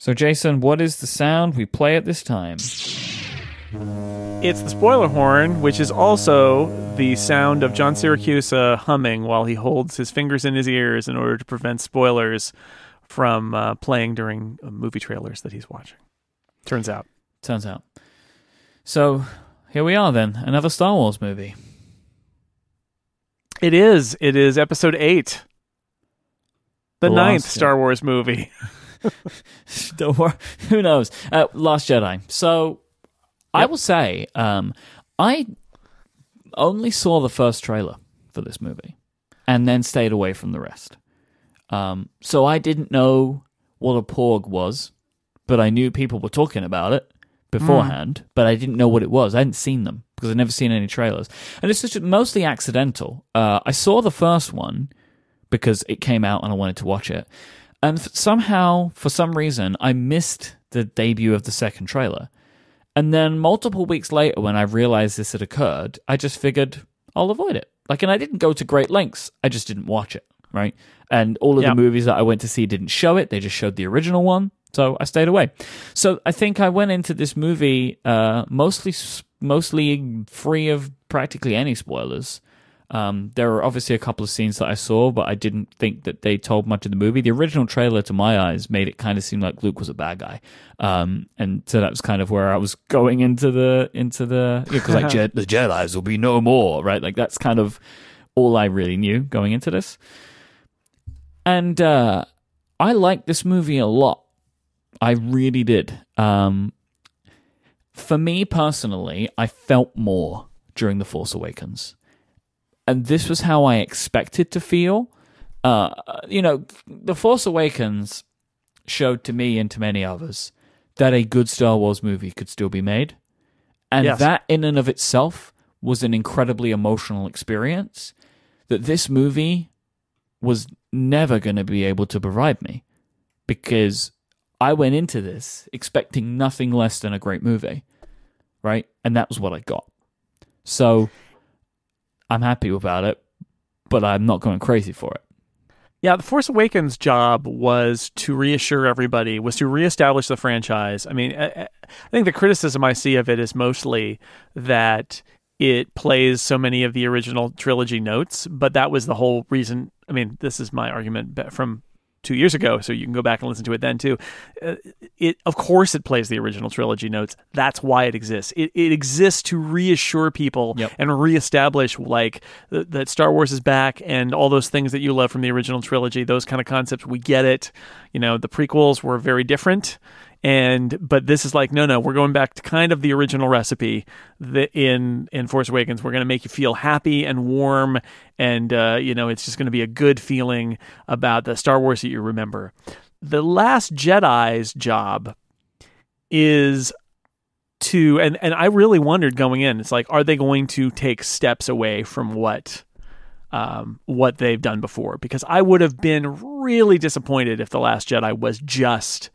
So, Jason, what is the sound we play at this time? It's the spoiler horn, which is also the sound of John Siracusa humming while he holds his fingers in his ears in order to prevent spoilers from uh, playing during uh, movie trailers that he's watching. Turns out. Turns out. So, here we are then, another Star Wars movie. It is. It is episode eight. The, The ninth Star Wars movie. Don't worry. Who knows? Uh, Last Jedi. So I will say, um, I only saw the first trailer for this movie, and then stayed away from the rest. Um, so I didn't know what a porg was, but I knew people were talking about it beforehand. But I didn't know what it was. I hadn't seen them because I'd never seen any trailers, and it's just mostly accidental. Uh, I saw the first one because it came out and I wanted to watch it. And f- somehow, for some reason, I missed the debut of the second trailer. And then multiple weeks later, when I realized this had occurred, I just figured I'll avoid it. Like, and I didn't go to great lengths. I just didn't watch it, right? And all of Yeah. the movies that I went to see didn't show it. They just showed the original one. So I stayed away. So I think I went into this movie uh, mostly mostly free of practically any spoilers. Um, there are obviously a couple of scenes that I saw, but I didn't think that they told much of the movie. The original trailer, to my eyes, made it kind of seem like Luke was a bad guy, um, and so that was kind of where I was going into the into the because like Je- the Jedi's will be no more, right? Like that's kind of all I really knew going into this, and uh, I liked this movie a lot. I really did. Um, for me personally, I felt more during The Force Awakens. And this was how I expected to feel. Uh, you know, The Force Awakens showed to me and to many others that a good Star Wars movie could still be made. And Yes. that, in and of itself, was an incredibly emotional experience that this movie was never going to be able to provide me because I went into this expecting nothing less than a great movie, right? And that was what I got. So I'm happy about it, but I'm not going crazy for it. Yeah, the Force Awakens' job was to reassure everybody, was to reestablish the franchise. I mean, I I think the criticism I see of it is mostly that it plays so many of the original trilogy notes, but that was the whole reason. I mean, this is my argument from two years ago, so you can go back and listen to it then too. Uh, it, of course, it plays the original trilogy notes. That's why it exists. It, it exists to reassure people Yep. and reestablish like th- that Star Wars is back and all those things that you love from the original trilogy. Those kind of concepts, we get it. You know, the prequels were very different. And but this is like no no we're going back to kind of the original recipe that in in Force Awakens we're going to make you feel happy and warm and uh, you know it's just going to be a good feeling about the Star Wars that you remember. The Last Jedi's job is to and and I really wondered going in. It's like, are they going to take steps away from what um, what they've done before? Because I would have been really disappointed if the Last Jedi was just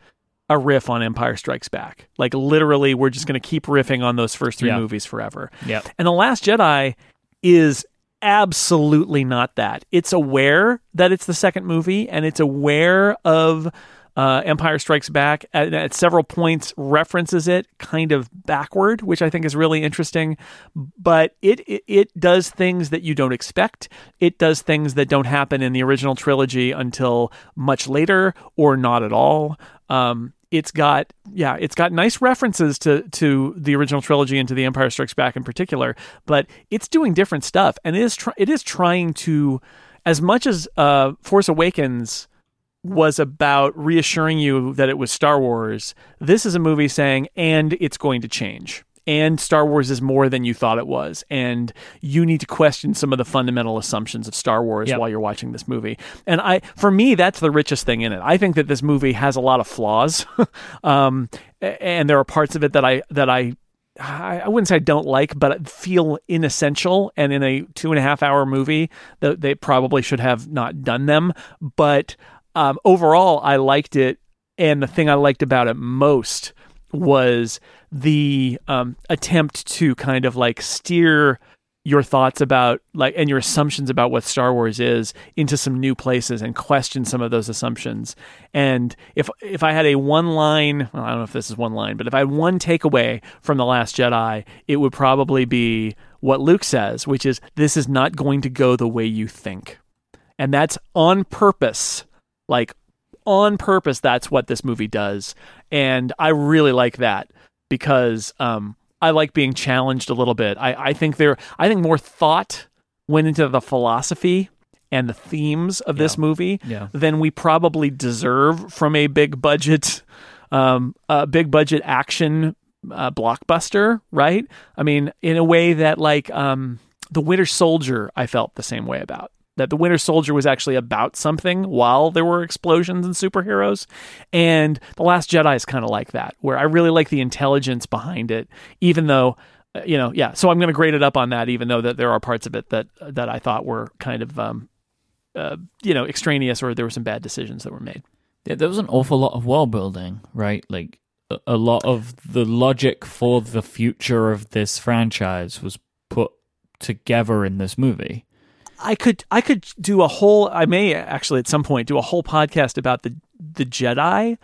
a riff on Empire Strikes Back. Like literally, we're just going to keep riffing on those first three Yeah. movies forever. Yep. And the Last Jedi is absolutely not that. It's aware that it's the second movie, and it's aware of uh, Empire Strikes Back. At, at several points, references it kind of backward, which I think is really interesting. But it, it it does things that you don't expect. It does things that don't happen in the original trilogy until much later, or not at all. Um, it's got yeah, it's got nice references to to the original trilogy and to the Empire Strikes Back in particular, but it's doing different stuff, and it is try- it is trying to, as much as uh, Force Awakens was about reassuring you that it was Star Wars. This is a movie saying, and it's going to change. And Star Wars is more than you thought it was. And you need to question some of the fundamental assumptions of Star Wars Yep. while you're watching this movie. And I, for me, that's the richest thing in it. I think that this movie has a lot of flaws. um, and there are parts of it that I, that I, I wouldn't say I don't like, but feel inessential. And in a two and a half hour movie, that they probably should have not done them. But um, overall, I liked it. And the thing I liked about it most was the um, attempt to kind of like steer your thoughts about like and your assumptions about what Star Wars is into some new places and question some of those assumptions. And if if I had a one line, well, I don't know if this is one line, but if I had one takeaway from the Last Jedi, it would probably be what Luke says, which is this is not going to go the way you think. And that's on purpose. Like on purpose that's what this movie does. And I really like that because um I like being challenged a little bit. I, I think there I think more thought went into the philosophy and the themes of this Yeah. movie Yeah. than we probably deserve from a big budget um a big budget action uh, blockbuster, right? I mean, in a way that like um the Winter Soldier I felt the same way about. That the Winter Soldier was actually about something while there were explosions and superheroes. And The Last Jedi is kind of like that, where I really like the intelligence behind it, even though uh, you know, yeah. So I'm going to grade it up on that, even though that there are parts of it that that I thought were kind of, um, uh, you know, extraneous, or there were some bad decisions that were made. Yeah, there was an awful lot of world building, right? Like a, a lot of the logic for the future of this franchise was put together in this movie. I could I could do a whole I may actually at some point do a whole podcast about the the Jedi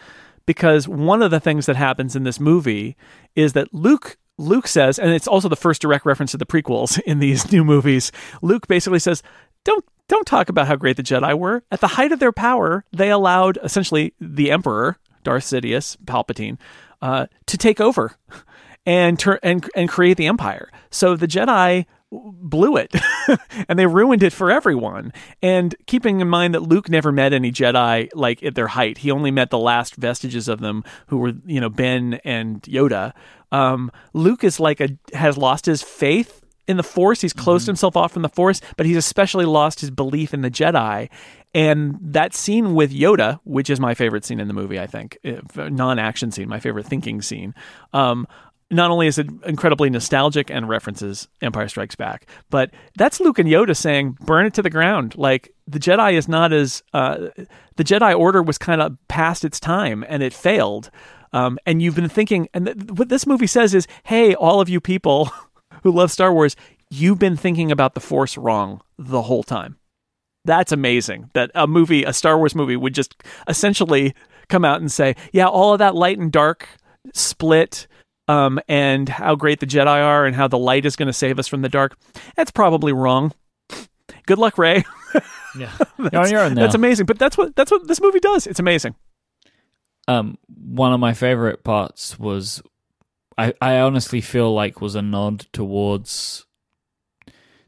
because one of the things that happens in this movie is that Luke Luke says and it's also the first direct reference to the prequels in these new movies. Luke basically says don't don't talk about how great the Jedi were. At the height of their power, they allowed essentially the Emperor, Darth Sidious, Palpatine, uh, to take over and tur- and and create the Empire. So the Jedi blew it and they ruined it for everyone. And keeping in mind that Luke never met any Jedi like at their height, he only met the last vestiges of them who were, you know, Ben and Yoda. Um, Luke is like a has lost his faith in the Force. He's closed himself off from the Force, but he's especially lost his belief in the Jedi. And that scene with Yoda, which is my favorite scene in the movie, I think, non action scene, my favorite thinking scene. Um, not only is it incredibly nostalgic and references Empire Strikes Back, but that's Luke and Yoda saying, "Burn it to the ground." Like the Jedi is not as uh, the Jedi Order was kind of past its time and it failed. Um, and you've been thinking, and th- what this movie says is, "Hey, all of you people who love Star Wars, you've been thinking about the Force wrong the whole time." That's amazing that a movie, a Star Wars movie, would just essentially come out and say, "Yeah, all of that light and dark split." Um, and how great the Jedi are and how the light is going to save us from the dark. That's probably wrong. Good luck, Rey. Yeah, you're on your own now. That's amazing. But that's what that's what this movie does. It's amazing. um, one of my favorite parts was, I, I honestly feel like was a nod towards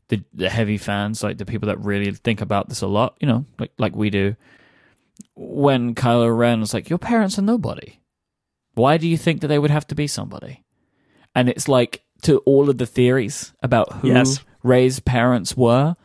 the the heavy fans, like the people that really think about this a lot. You know, like like we do. When Kylo Ren was like, "Your parents are nobody. Why do you think that they would have to be somebody?" And it's like to all of the theories about who Yes. Rey's parents were,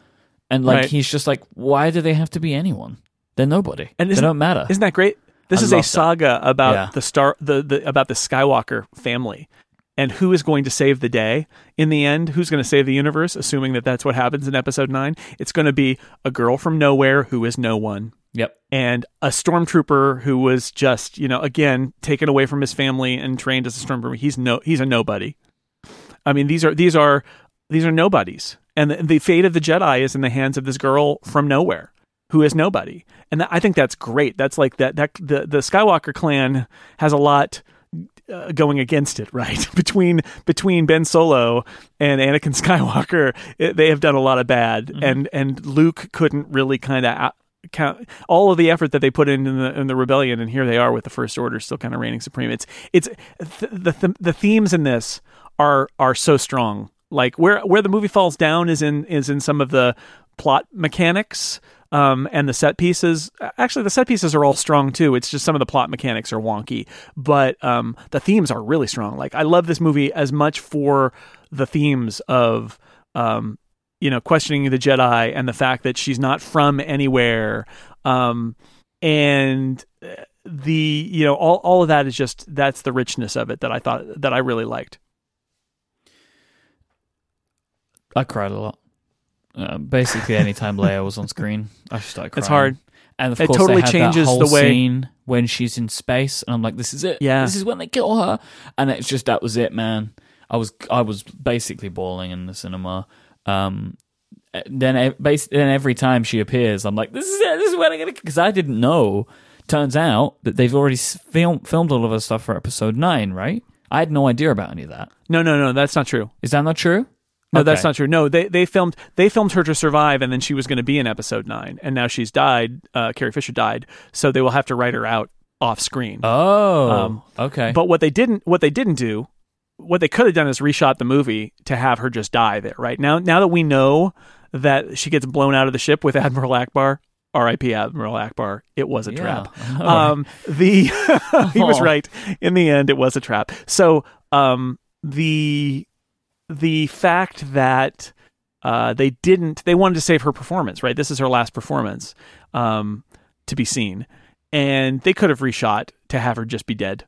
and like Right. he's just like, "Why do they have to be anyone? They're nobody. And they don't matter." Isn't that great? This I is a love that. saga about Yeah. the star the, the about the Skywalker family and who is going to save the day. In the end who's going to save the universe assuming that that's what happens in episode 9 it's going to be a girl from nowhere who is no one. Yep. and a stormtrooper who was just you know again taken away from his family and trained as a stormtrooper. He's no he's a nobody. I mean these are these are these are nobodies. And the, the fate of the jedi is in the hands of this girl from nowhere who is nobody. And that, i think that's great. That's like that that the, the skywalker clan has a lot uh, going against it, right? between between Ben Solo and Anakin Skywalker, it, they have done a lot of bad, and and Luke couldn't really kind of count all of the effort that they put in in the, in the rebellion, and here they are with the First Order still kind of reigning supreme. It's it's th- the th- the themes in this are are so strong. Like where where the movie falls down is in is in some of the plot mechanics um, and the set pieces. Actually, the set pieces are all strong too. It's just some of the plot mechanics are wonky, but um, the themes are really strong. Like I love this movie as much for the themes of um, you know questioning the Jedi and the fact that she's not from anywhere, um, and uh, the you know all all of that is just that's the richness of it that I thought that I really liked. I cried a lot. Uh, basically, anytime Leia was on screen, I just started crying. It's hard. And of It course, totally they had changes that whole the way- scene when she's in space, and I'm like, "This is it. Yeah. this is when they kill her." And it's just that was it, man. I was I was basically bawling in the cinema. Um, then e- then every time she appears, I'm like, this is it. This is when I'm gonna because I didn't know. Turns out that they've already s- film- filmed all of her stuff for episode nine, right? I had no idea about any of that. No, no, no, that's not true. Is that not true? No, that's not true. No, they they filmed they filmed her to survive, and then she was going to be in episode nine, and now she's died. Uh, Carrie Fisher died, so they will have to write her out off screen. Oh, Um, okay. But what they didn't what they didn't do, what they could have done is reshot the movie to have her just die there. Right now, now that we know that she gets blown out of the ship with Admiral Ackbar, R.I.P. Admiral Ackbar, it was a Yeah, trap. Um, the he was right in the end. It was a trap. So um, the the fact that uh, they didn't they wanted to save her performance right? This is her last performance um, to be seen. And they could have reshot to have her just be dead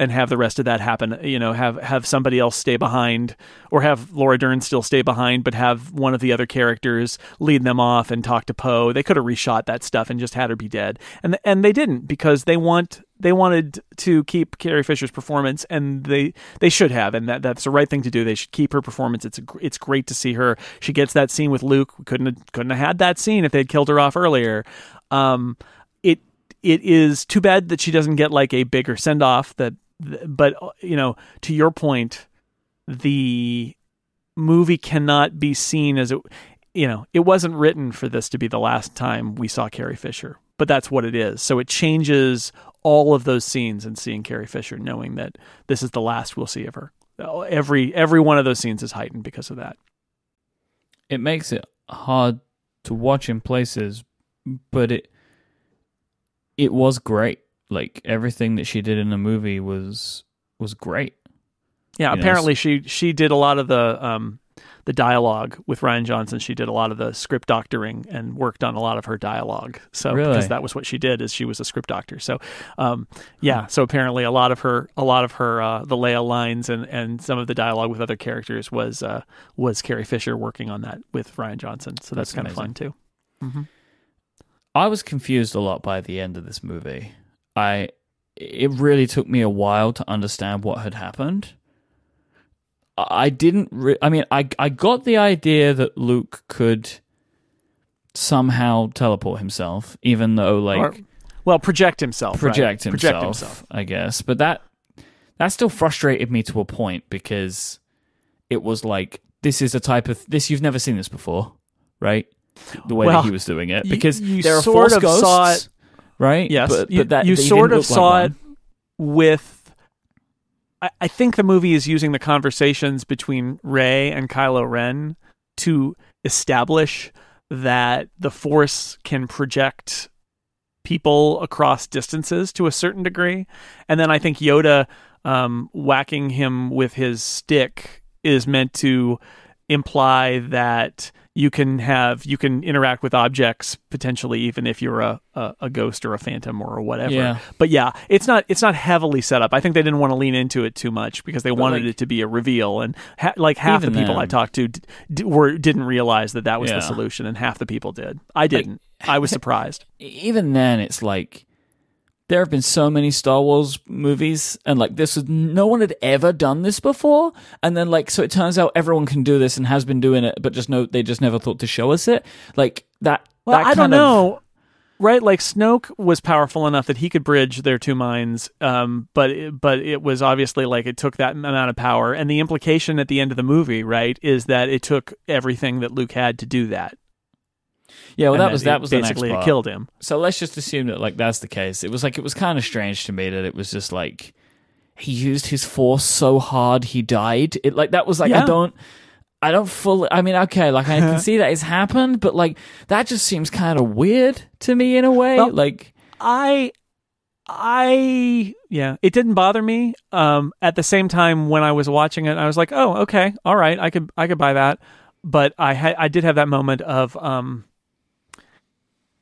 and have the rest of that happen you know have have somebody else stay behind or have Laura Dern still stay behind but have one of the other characters lead them off and talk to Poe. They could have reshot that stuff and just had her be dead. And and they didn't because they want they wanted to keep Carrie Fisher's performance and they they should have. And that that's the right thing to do. They should keep her performance. It's a, it's great to see her. She gets that scene with Luke. Couldn't have, couldn't have had that scene if they'd killed her off earlier. Um it it is too bad that she doesn't get like a bigger send off that but uh, you know to your point the movie cannot be seen as it you know it wasn't written for this to be the last time we saw Carrie Fisher but that's what it is. So it changes all of those scenes and seeing Carrie Fisher knowing that this is the last we'll see of her. Every every one of those scenes is heightened because of that. It makes it hard to watch in places, but it it was great. Like everything that she did in the movie was was great. Yeah, You know, apparently she she did a lot of the um the dialogue with Rian Johnson. She did a lot of the script doctoring and worked on a lot of her dialogue. So Really? because that was what she did is she was a script doctor. So um yeah, so apparently a lot of her a lot of her uh the Leia lines and and some of the dialogue with other characters was uh was Carrie Fisher working on that with Rian Johnson. So that's, That's kind of fun too. I was confused a lot by the end of this movie. I it really took me a while to understand what had happened. I didn't. Re- I mean, I I got the idea that Luke could somehow teleport himself, even though like Or- well, project himself. right? project himself, Project himself. I guess. But that that still frustrated me to a point because it was like this is a type of this you've never seen this before, right? The way Well, that he was doing it you- because you there are sort of ghosts, saw it- right? Yes, but, you, but that you sort of look like saw it with. I, I think the movie is using the conversations between Rey and Kylo Ren to establish that the Force can project people across distances to a certain degree, and then I think Yoda um, whacking him with his stick is meant to imply that you can have you can interact with objects potentially even if you're a, a, a ghost or a phantom or whatever. Yeah. but yeah it's not it's not heavily set up. I think they didn't want to lean into it too much because they wanted like- it to be a reveal. And ha- like half the people i talked to d- d- were didn't realize that that was Yeah. the solution and half the people did. I didn't. I was surprised. even then it's like there have been so many Star Wars movies and like this was no one had ever done this before. And then like so it turns out everyone can do this and has been doing it but just no they just never thought to show us it. Like that well that i don't kind of- know right? Like snoke was powerful enough that he could bridge their two minds um but it, but it was obviously like it took that amount of power. And the implication at the end of the movie right is that it took everything that luke had to do that yeah well and that was that was the basically next it killed him so let's just assume that like that's the case it was like it was kind of strange to me that it was just like he used his force so hard he died it like that was like Yeah. i don't I don't fully. I mean, okay, like I can see that it's happened, but like that just seems kind of weird to me in a way. Well, like, I I yeah, it didn't bother me. Um at the same time when I was watching it, I was like, "Oh, okay. All right. I could I could buy that." But I had I did have that moment of um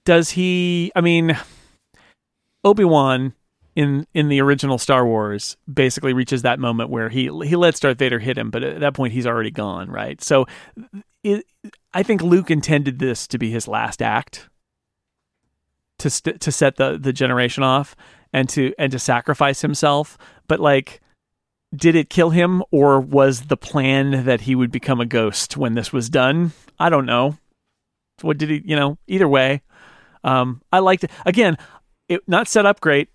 does he I mean Obi-Wan in in the original Star Wars basically reaches that moment where he he lets Darth Vader hit him, but at that point he's already gone, right? So it, I think Luke intended this to be his last act to st- to set the the generation off and to and to sacrifice himself but like did it kill him or was the plan that he would become a ghost when this was done? I don't know. What did he, you know, either way. Um, I liked it. Again, it not set up great.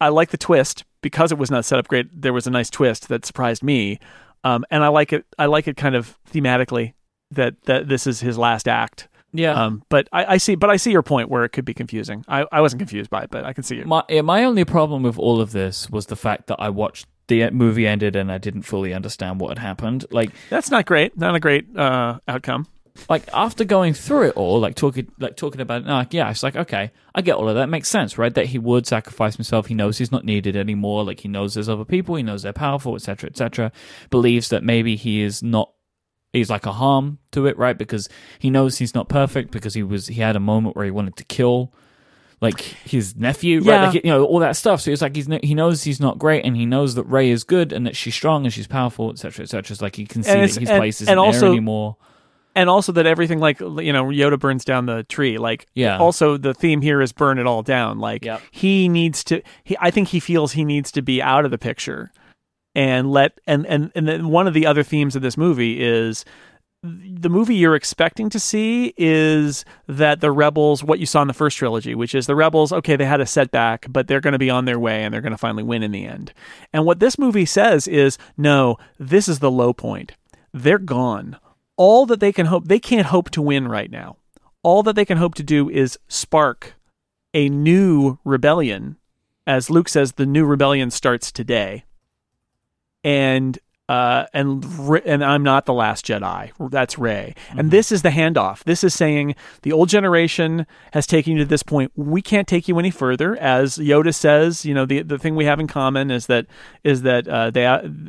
I like the twist because it was not set up great. There was a nice twist that surprised me. Um, and I like it. I like it kind of thematically that, that this is his last act. Yeah. Um, but I, I see, but I see your point where it could be confusing. I, I wasn't confused by it, but I can see it. My my only problem with all of this was the fact that I watched the movie ended and I didn't fully understand what had happened. Like That's not great. Not a great uh, outcome. Like after going through it all, like talking like talking about it, like yeah, it's like okay, I get all of that. Makes sense, right? That he would sacrifice himself. He knows he's not needed anymore. Like he knows there's other people. He knows they're powerful, etc., etc. Believes that maybe he is not. He's like a harm to it, right? Because he knows he's not perfect. Because he was he had a moment where he wanted to kill like his nephew, Yeah. right? Like you know all that stuff. So it's like he's he knows he's not great, and he knows that Rey is good, and that she's strong and she's powerful, etc., etc. It's like he can see And that his and- place isn't and also- there anymore. And also that everything like you know Yoda burns down the tree like Yeah. also the theme here is burn it all down like Yep. he needs to he I think he feels he needs to be out of the picture and let and and and then one of the other themes of this movie is the movie you're expecting to see is that the rebels what you saw in the first trilogy which is the rebels okay they had a setback but they're going to be on their way and they're going to finally win in the end and what this movie says is no this is the low point they're gone all that they can hope they can't hope to win right now. All that they can hope to do is spark a new rebellion as luke says the new rebellion starts today. And uh, and and I'm not the last Jedi. That's Rey. And this is the handoff. This is saying the old generation has taken you to this point. We can't take you any further. As Yoda says, you know, the the thing we have in common is that is that uh, they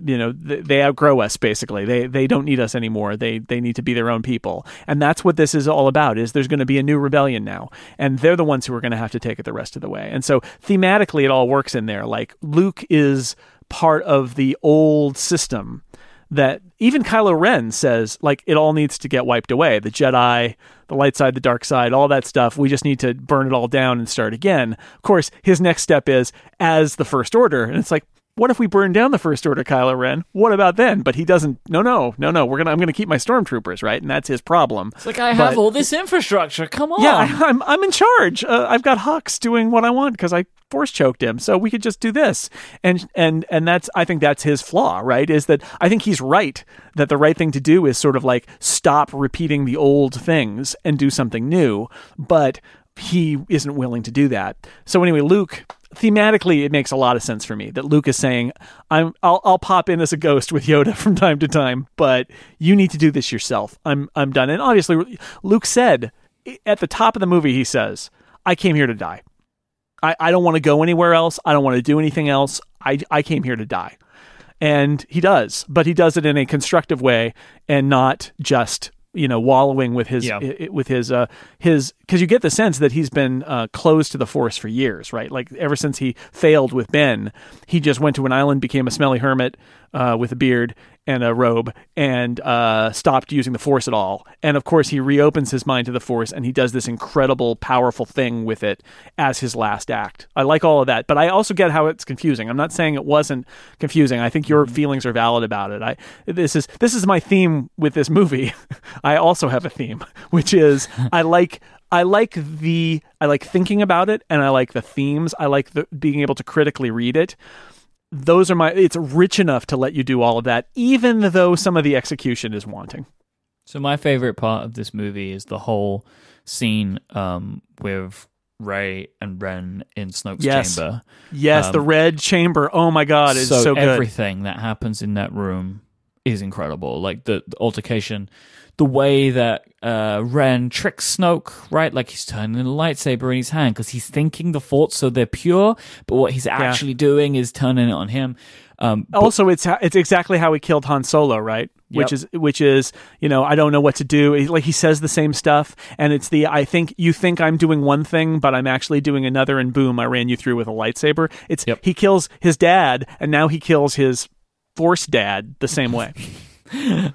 you know they, they outgrow us. Basically, they they don't need us anymore. They they need to be their own people. And that's what this is all about. Is there's going to be a new rebellion now, and they're the ones who are going to have to take it the rest of the way. And so thematically, it all works in there. Like Luke is part of the old system that even Kylo Ren says like it all needs to get wiped away. The Jedi, the light side, the dark side, all that stuff. We just need to burn it all down and start again. Of course, his next step is as the First Order, and it's like. What if we burn down the First Order, Kylo Ren? What about then? But he doesn't. No, no, no, no. We're gonna. I'm gonna keep my stormtroopers, right? And that's his problem. It's like I have all this infrastructure. Come on. Yeah, I, I'm I'm in charge. Uh, I've got Hux doing what I want because I force choked him. So we could just do this, and and and that's I think that's his flaw, right? Is that I think he's right that the right thing to do is sort of like stop repeating the old things and do something new, but he isn't willing to do that. So anyway, Luke. Thematically, it makes a lot of sense for me that Luke is saying, "I'm I'll, I'll pop in as a ghost with Yoda from time to time, but you need to do this yourself. I'm I'm done." And obviously, Luke said at the top of the movie, he says, I came here to die. I, I don't want to go anywhere else. I don't want to do anything else. I, I came here to die. And he does, but he does it in a constructive way and not just you know wallowing with his Yeah. with his uh his because you get the sense that he's been uh, closed to the force for years right like ever since he failed with ben he just went to an island became a smelly hermit uh, with a beard and a robe and uh, stopped using the force at all. And of course he reopens his mind to the force and he does this incredible powerful thing with it as his last act. I like all of that but i also get how it's confusing. I'm not saying it wasn't confusing. I think your feelings are valid about it. I this is this is my theme with this movie. I also have a theme which is i like I like the I like thinking about it and I like the themes. I like the being able to critically read it. Those are my it's rich enough to let you do all of that even though some of the execution is wanting. So my favorite part of this movie is the whole scene um, with Rey and Ren in Snoke's Yes. chamber. Yes, the Um, red chamber. Oh my god, it's so, good. everything that happens in that room is incredible. Like the, the altercation, the way that uh, Ren tricks Snoke, right? Like he's turning the lightsaber in his hand because he's thinking the thoughts so they're pure, but what he's actually doing is turning it on him. Um, but- also it's it's exactly how he killed Han Solo, right? Which is which is you know I don't know what to do. Like he says the same stuff, and it's the I think you think I'm doing one thing, but I'm actually doing another, and boom, I ran you through with a lightsaber. It's Yep. he kills his dad, and now he kills his Force dad the same way.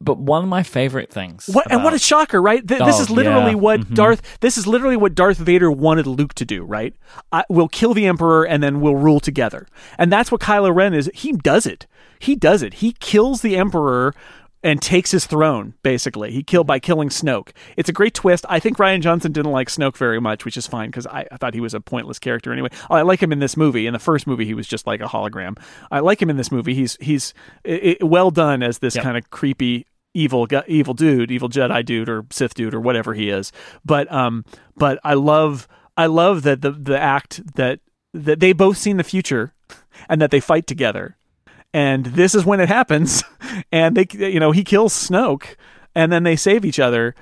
But one of my favorite things. What and what a shocker, right? Th- this Oh, is literally yeah. what Mhm. Darth. This is literally what Darth Vader wanted Luke to do, right? I, we'll kill the Emperor and then we'll rule together, and that's what Kylo Ren is. He does it. He does it. He kills the Emperor and takes his throne. Basically, he killed by killing Snoke. It's a great twist. I think Rian Johnson didn't like Snoke very much, which is fine because I, I thought he was a pointless character anyway. I like him in this movie. In the first movie, he was just like a hologram. I like him in this movie. He's he's i i well done as this Yep. kind of creepy evil evil dude, evil Jedi dude or Sith dude or whatever he is. But um but I love I love that the the act that that they both seen the future and that they fight together. And this is when it happens and they you know he kills Snoke and then they save each other.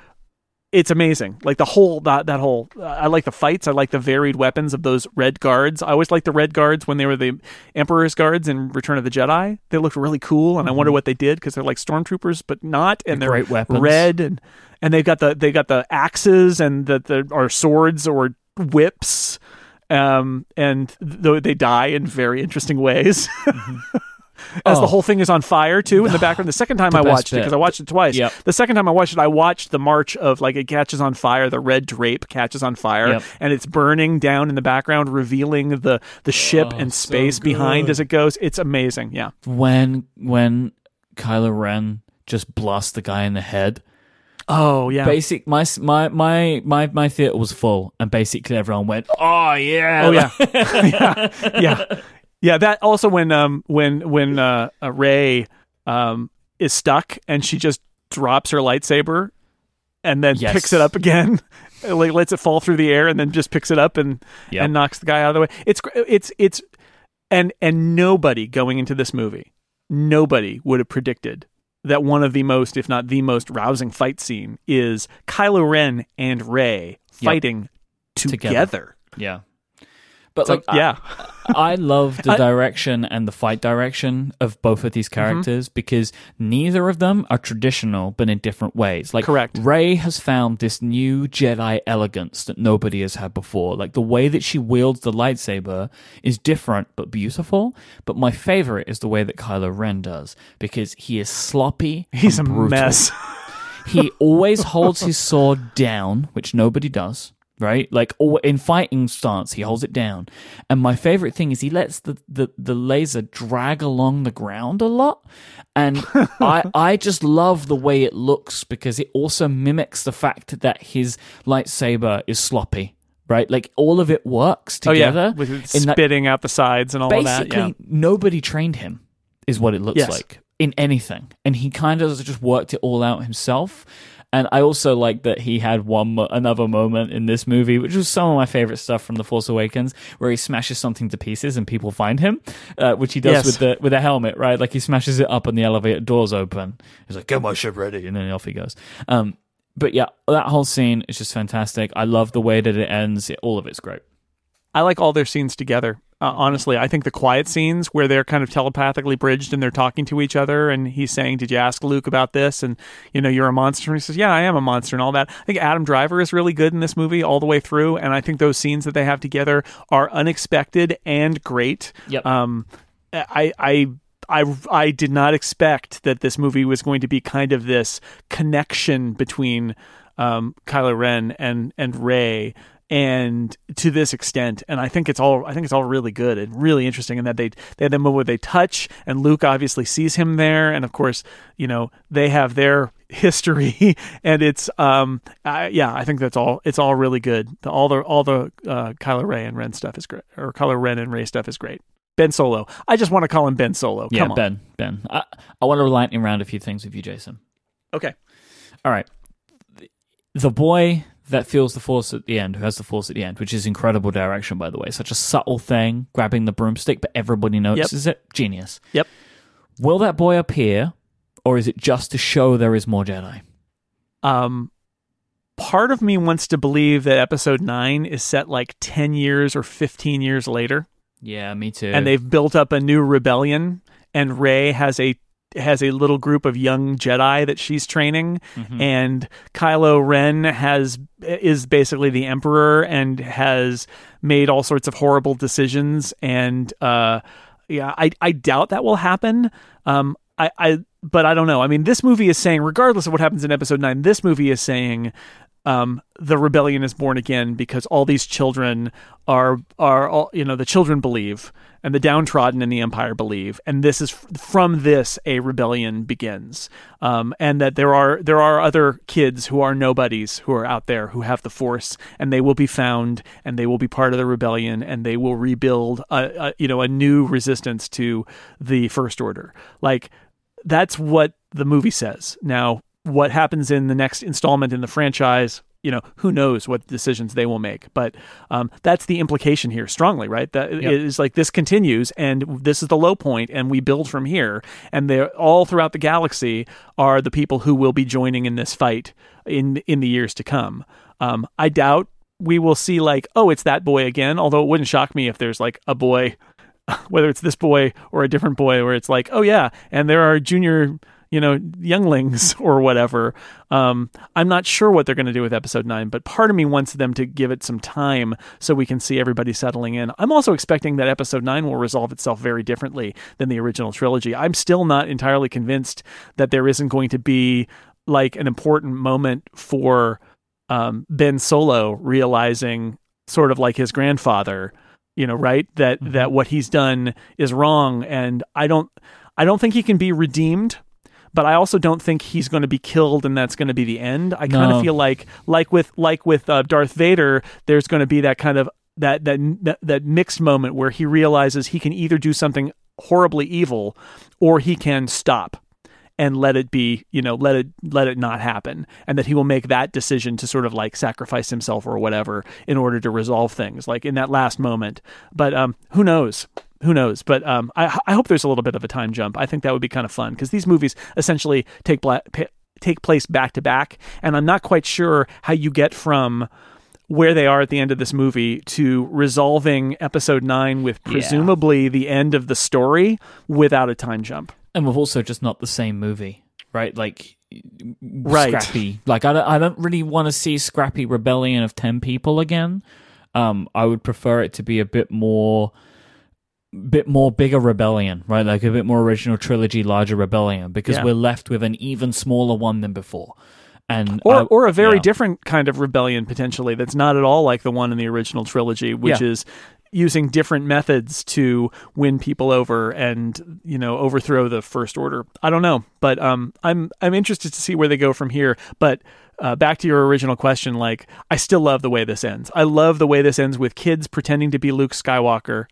It's amazing. Like the whole that that whole uh, I like the fights, I like the varied weapons of those red guards. I always liked the red guards when they were the Emperor's guards in Return of the Jedi. They looked really cool and I wonder mm-hmm. what they did because they're like stormtroopers but not and they're Great weapons. red and and they've got the they got the axes and the, the or swords or whips um and th- they die in very interesting ways mm-hmm. As the Oh. whole thing is on fire too in the background. The second time The i watched it because i watched it twice. Yep. the second time i watched it i watched the march of like it catches on fire the red drape catches on fire Yep. and it's burning down in the background revealing the the ship Oh, and so space behind as it goes. It's amazing yeah. When when Kylo Ren just blasts the guy in the head. oh yeah. Basic my my my my my theater was full, and basically everyone went, "Oh yeah, Oh yeah, yeah, yeah, yeah. That also when um when when uh, uh Rey um is stuck and she just drops her lightsaber and then Yes. picks it up again, like lets it fall through the air and then just picks it up and Yep. and knocks the guy out of the way. It's it's it's and and nobody going into this movie, nobody would have predicted that one of the most, if not the most rousing fight scene is Kylo Ren and Rey Yep. fighting Together. together. yeah." But like, I- yeah. I love the direction and the fight direction of both of Mm-hmm. these characters because neither of them are traditional, but in different ways. Like Correct. Rey has found this new Jedi elegance that nobody has had before. Like the way that she wields the lightsaber is different but beautiful. But my favorite is the way that Kylo Ren does because he is sloppy. He's a brutal. mess. he always holds his sword down, which nobody does. Right, like or in fighting stance, he holds it down. And my favorite thing is he lets the, the, the laser drag along the ground a lot, and I I just love the way it looks because it also mimics the fact that his lightsaber is sloppy. Right, like all of it works Oh yeah, together. with it in that- spitting out the sides and all of that. basically Yeah. nobody trained him is what it looks Yes. like in anything and he kind of just worked it all out himself and i also like that he had one mo- another moment in this movie which was some of my favorite stuff from the force awakens where he smashes something to pieces and people find him uh, which he does Yes. with the with a helmet right? Like he smashes it up and the elevator doors open. He's like get my ship ready and then off he goes. Um but yeah that whole scene is just fantastic. I love the way that it ends. All of it's great. I like all their scenes together. Uh, honestly, I think the quiet scenes where they're kind of telepathically bridged and they're talking to each other, and he's saying, "Did you ask Luke about this?" And you know, you're a monster. And he says, "Yeah, I am a monster," and all that. I think Adam Driver is really good in this movie all the way through, and I think those scenes that they have together are unexpected and great. Yep. Um, I I. I, I did not expect that this movie was going to be kind of this connection between um, Kylo Ren and and Rey and to this extent and i think it's all i think it's all really good and really interesting and that they they had the moment where they touch and luke obviously sees him there. And of course you know they have their history and it's um I, yeah i think that's all it's all really good. The, all the all the uh kylo rey and ren stuff is great or kylo ren and rey stuff is great. Ben solo. I just want to call him ben solo. Yeah on. Ben ben. I, I want to lightning round a few things with you jason. Okay. All right. The boy that feels the force at the end, who has the force at the end, which is incredible direction, by the way. Such a subtle thing, grabbing the broomstick, but everybody notices it. Genius. Yep. Will that boy appear, or is it just to show there is more Jedi? um part of me wants to believe that episode 9 is set like 10 years or 15 years later Yeah, me too. and they've built up a new rebellion and Rey has a has a little group of young Jedi that she's training Mhm. and Kylo Ren has is basically the emperor and has made all sorts of horrible decisions and uh yeah I I doubt that will happen um I I but I don't know. I mean, this movie is saying, regardless of what happens in episode nine, this movie is saying um, the rebellion is born again because all these children are are all you know the children believe and the downtrodden in the empire believe. And this is from this a rebellion begins. Um, and that there are there are other kids who are nobodies who are out there who have the force and they will be found and they will be part of the rebellion and they will rebuild a, a you know a new resistance to the first order. Like that's what the movie says. Now what happens in the next installment in the franchise you know who knows what decisions they will make. But um, that's the implication here strongly right? That yep. is like this continues and this is the low point and we build from here. And they're all throughout the galaxy are the people who will be joining in this fight in in the years to come. Um, i doubt we will see like oh it's that boy again although it wouldn't shock me if there's like a boy whether it's this boy or a different boy where it's like oh yeah and there are junior you know, younglings or whatever. Um, I'm not sure what they're going to do with episode nine, but part of me wants them to give it some time so we can see everybody settling in. I'm also expecting that episode nine will resolve itself very differently than the original trilogy. I'm still not entirely convinced that there isn't going to be like an important moment for um, Ben Solo realizing, sort of like his grandfather, you know, right? That mm-hmm. that what he's done is wrong, and I don't. I don't think he can be redeemed but I also don't think he's going to be killed and that's going to be the end. I kind of feel like like with like with uh, Darth Vader, there's going to be that kind of that, that that mixed moment where he realizes he can either do something horribly evil or he can stop and let it be, you know, let it let it not happen, and that he will make that decision to sort of like sacrifice himself or whatever in order to resolve things, like in that last moment. But um, who knows? Who knows? But um, I, I hope there's a little bit of a time jump. I think that would be kind of fun because these movies essentially take bla- take place back to back, and I'm not quite sure how you get from where they are at the end of this movie to resolving episode nine with presumably yeah. the end of the story without a time jump. And we're also just not the same movie, right? Like right. scrappy. Like I don't, I don't really want to see scrappy rebellion of ten people again. Um, I would prefer it to be a bit more bit more bigger rebellion, right? Like a bit more original trilogy, larger rebellion, because yeah. we're left with an even smaller one than before. And or, I, or a very yeah. different kind of rebellion potentially that's not at all like the one in the original trilogy, which yeah. is using different methods to win people over and you know overthrow the first order. I don't know, but um, I'm I'm interested to see where they go from here. But uh, back to your original question, like I still love the way this ends. I love the way this ends with kids pretending to be Luke Skywalker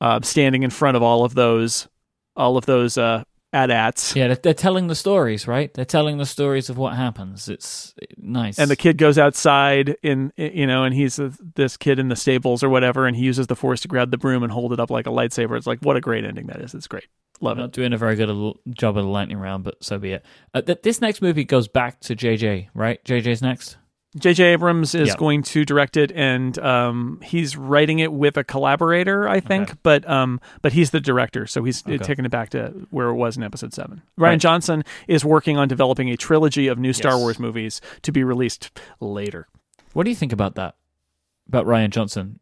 uh, standing in front of all of those, all of those uh, AT-ATs. Yeah, they're, they're, telling the stories, right? They're telling the stories of what happens. It's nice. And the kid goes outside in, you know, and he's a, this kid in the stables or whatever, and he uses the force to grab the broom and hold it up like a lightsaber. It's like, what a great ending that is. It's great. Love I'm it. Not doing a very good job of the lightning round, but so be it. Uh, th- this next movie goes back to JJ, right? JJ's next. J.J. Abrams is yep. going to direct it, and um, he's writing it with a collaborator, I think. Okay. But um, but he's the director, so he's okay. taking it back to where it was in Episode Seven. Rian right. Johnson is working on developing a trilogy of new Star yes. Wars movies to be released later. What do you think about that? About Rian Johnson?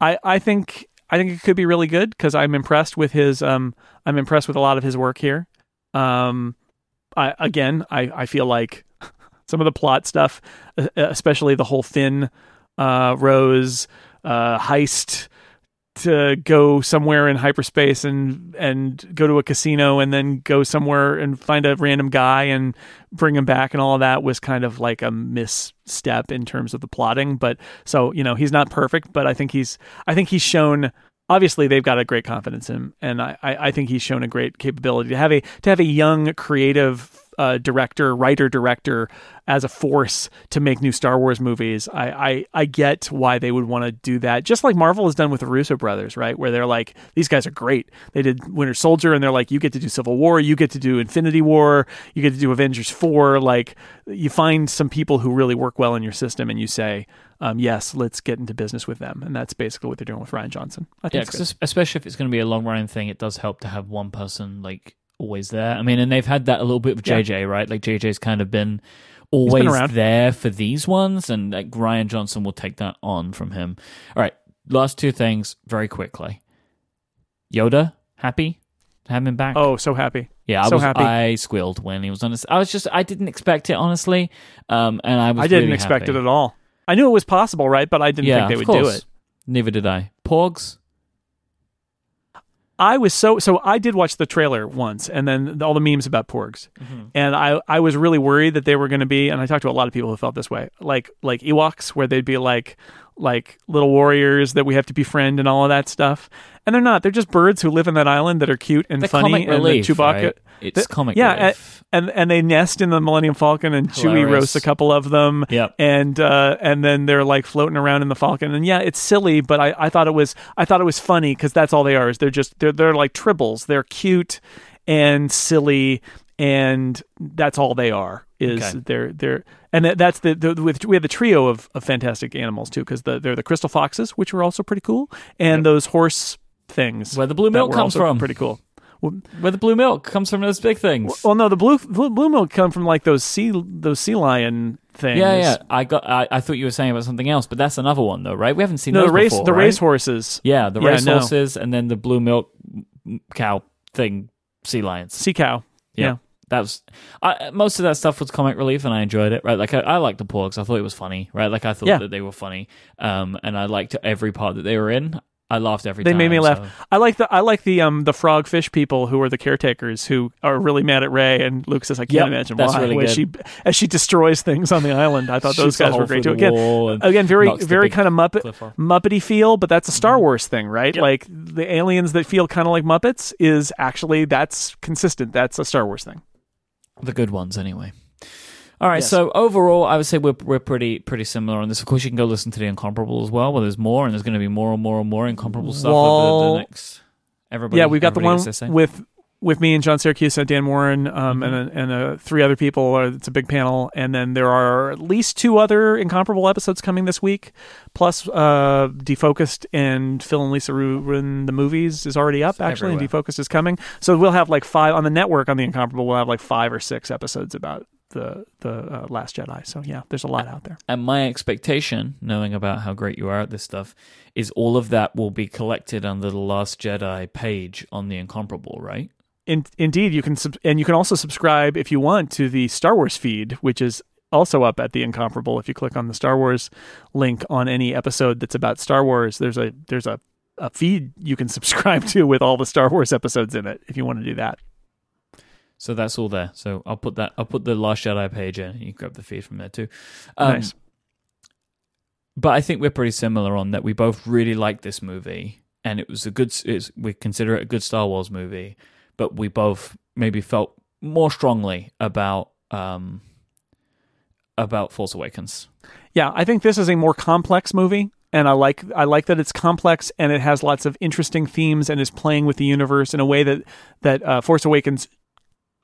I I think I think it could be really good because I'm impressed with his um I'm impressed with a lot of his work here. Um, I again I I feel like some of the plot stuff, especially the whole thin uh, Rose uh, heist to go somewhere in hyperspace and and go to a casino and then go somewhere and find a random guy and bring him back and all of that was kind of like a misstep in terms of the plotting. But so you know he's not perfect but i think he's i think he's shown obviously they've got a great confidence in him. And i i think he's shown a great capability to have a to have a young creative uh, director, writer, director as a force to make new Star Wars movies. I I, I get why they would want to do that, just like Marvel has done with the Russo brothers, right? Where they're like, these guys are great. They did Winter Soldier, and they're like, you get to do Civil War, you get to do Infinity War, you get to do Avengers four. Like, you find some people who really work well in your system, and you say. Um, yes, let's get into business with them, and that's basically what they're doing with Rian Johnson. I think yeah, especially if it's going to be a long running thing, it does help to have one person like always there. I mean, and they've had that a little bit with JJ, yeah. right? Like JJ's kind of been always been there for these ones, and like Rian Johnson will take that on from him. All right, last two things very quickly. Yoda, happy to have him back. Oh, so happy. Yeah, I So was. happy. I squealed when he was on. His, I was just. I didn't expect it honestly, um, and I was. I didn't really expect happy. it at all. I knew it was possible, right? But I didn't Yeah, think they would course. do it. Neither did I. Porgs. I was so so I did watch the trailer once and then all the memes about porgs. Mm-hmm. And I I was really worried that they were going to be and I talked to a lot of people who felt this way. Like like Ewoks where they'd be like like little warriors that we have to befriend and all of that stuff. And they're not. They're just birds who live in that island that are cute and The funny comic and relief, Chewbacca right? It's the- comic yeah, relief. and and they nest in the Millennium Falcon, and Chewie roasts a couple of them. Yep. and uh, and then they're like floating around in the Falcon, and yeah, it's silly, but I, I thought it was I thought it was funny because that's all they are. Is they're just they're they're like tribbles. They're cute and silly, and that's all they are. Is Okay. they're they're and that, that's the, the with we have the trio of, of fantastic animals too because the, they're the crystal foxes, which were also pretty cool, and those horse things Where the blue milk comes from. pretty cool. Where the blue milk comes from those big things. Well, no, the blue blue, blue milk come from like those sea those sea lion things. yeah, yeah. I got. I, I thought you were saying about something else, but that's another one though, right? We haven't seen No, the race before, the right? race horses, Yeah, the Yeah, race no. horses, and then the blue milk cow thing, sea lions. sea cow. Yeah. That was I, most of that stuff was comic relief, and I enjoyed it. Right, like I, I liked the porgs. I thought it was funny. Right, like I thought Yeah. that they were funny, um, and I liked every part that they were in. I laughed every They time. They made me laugh. so- I like the I like the um the frogfish people who are the caretakers who are really mad at Rey and Luke says I can't Yep, imagine that's why really good. she as she destroys things on the island. I thought those guys were great too. Again, again very very kind of Muppet. Muppety feel, but that's a Star Wars thing, right? Yep. Like the aliens that feel kind of like Muppets is actually that's consistent. That's a Star Wars thing. The good ones anyway. All right, Yes. so overall, I would say we're we're pretty pretty similar on this. Of course, you can go listen to the incomparable as well, where there's more, and there's going to be more and more and more incomparable stuff over the, Well, the next. Everybody, yeah, we've got the one gets their say. with with me and John Siracusa and Dan Moren um, Mhm. and and uh, three other people. Uh, It's a big panel, and then there are at least two other incomparable episodes coming this week. Plus, uh, Defocused and Phil and Lisa Rubin the movies is already up It's actually, and. Defocused is coming. So we'll have like five on the network on the incomparable. We'll have like five or six episodes about the the uh, Last Jedi. So yeah, there's a lot out there. And my expectation, knowing about how great you are at this stuff, is all of that will be collected under the Last Jedi page on the Incomparable, right? In, indeed, you can sub- and you can also subscribe if you want to the Star Wars feed, which is also up at the Incomparable. If you click on the Star Wars link on any episode that's about Star Wars, there's a there's a, a feed you can subscribe to with all the Star Wars episodes in it. If you want to do that, So that's all there. So I'll put that. I'll put the Last Jedi page in. and You can grab the feed from there too. Um, nice. But I think we're pretty similar on that. We both really liked this movie, and it was a good. It's, we consider it a good Star Wars movie, but we both maybe felt more strongly about um about Force Awakens. Yeah, I think this is a more complex movie, and I like I like that it's complex and it has lots of interesting themes and is playing with the universe in a way that that uh, Force Awakens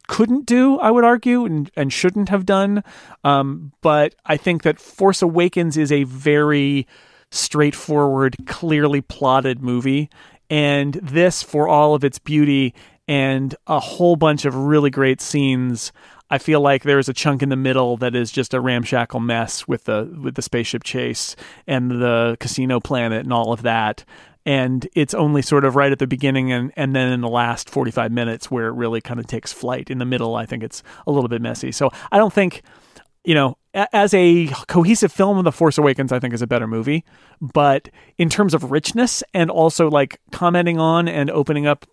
couldn't do. I would argue and and shouldn't have done. Um, but I think that Force Awakens is a very straightforward, clearly plotted movie, and this, for all of its beauty and a whole bunch of really great scenes. I feel like there's a chunk in the middle that is just a ramshackle mess with the with the spaceship chase and the casino planet and all of that. And it's only sort of right at the beginning and, and then in the last 45 minutes where it really kind of takes flight. In the middle, I think it's a little bit messy. So I don't think, you know, as a cohesive film The Force Awakens, I think is a better movie. But in terms of richness and also like commenting on and opening up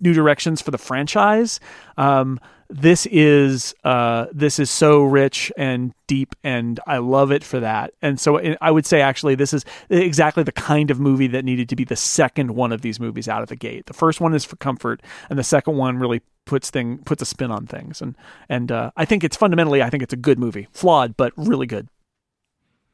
new directions for the franchise. Um, this is uh, this is so rich and deep, and I love it for that. And so I would say actually this is exactly the kind of movie that needed to be the second one of these movies out of the gate. The first one is for comfort, and the second one really puts thing puts a spin on things. And and uh, I think it's fundamentally I think it's a good movie, flawed but really good.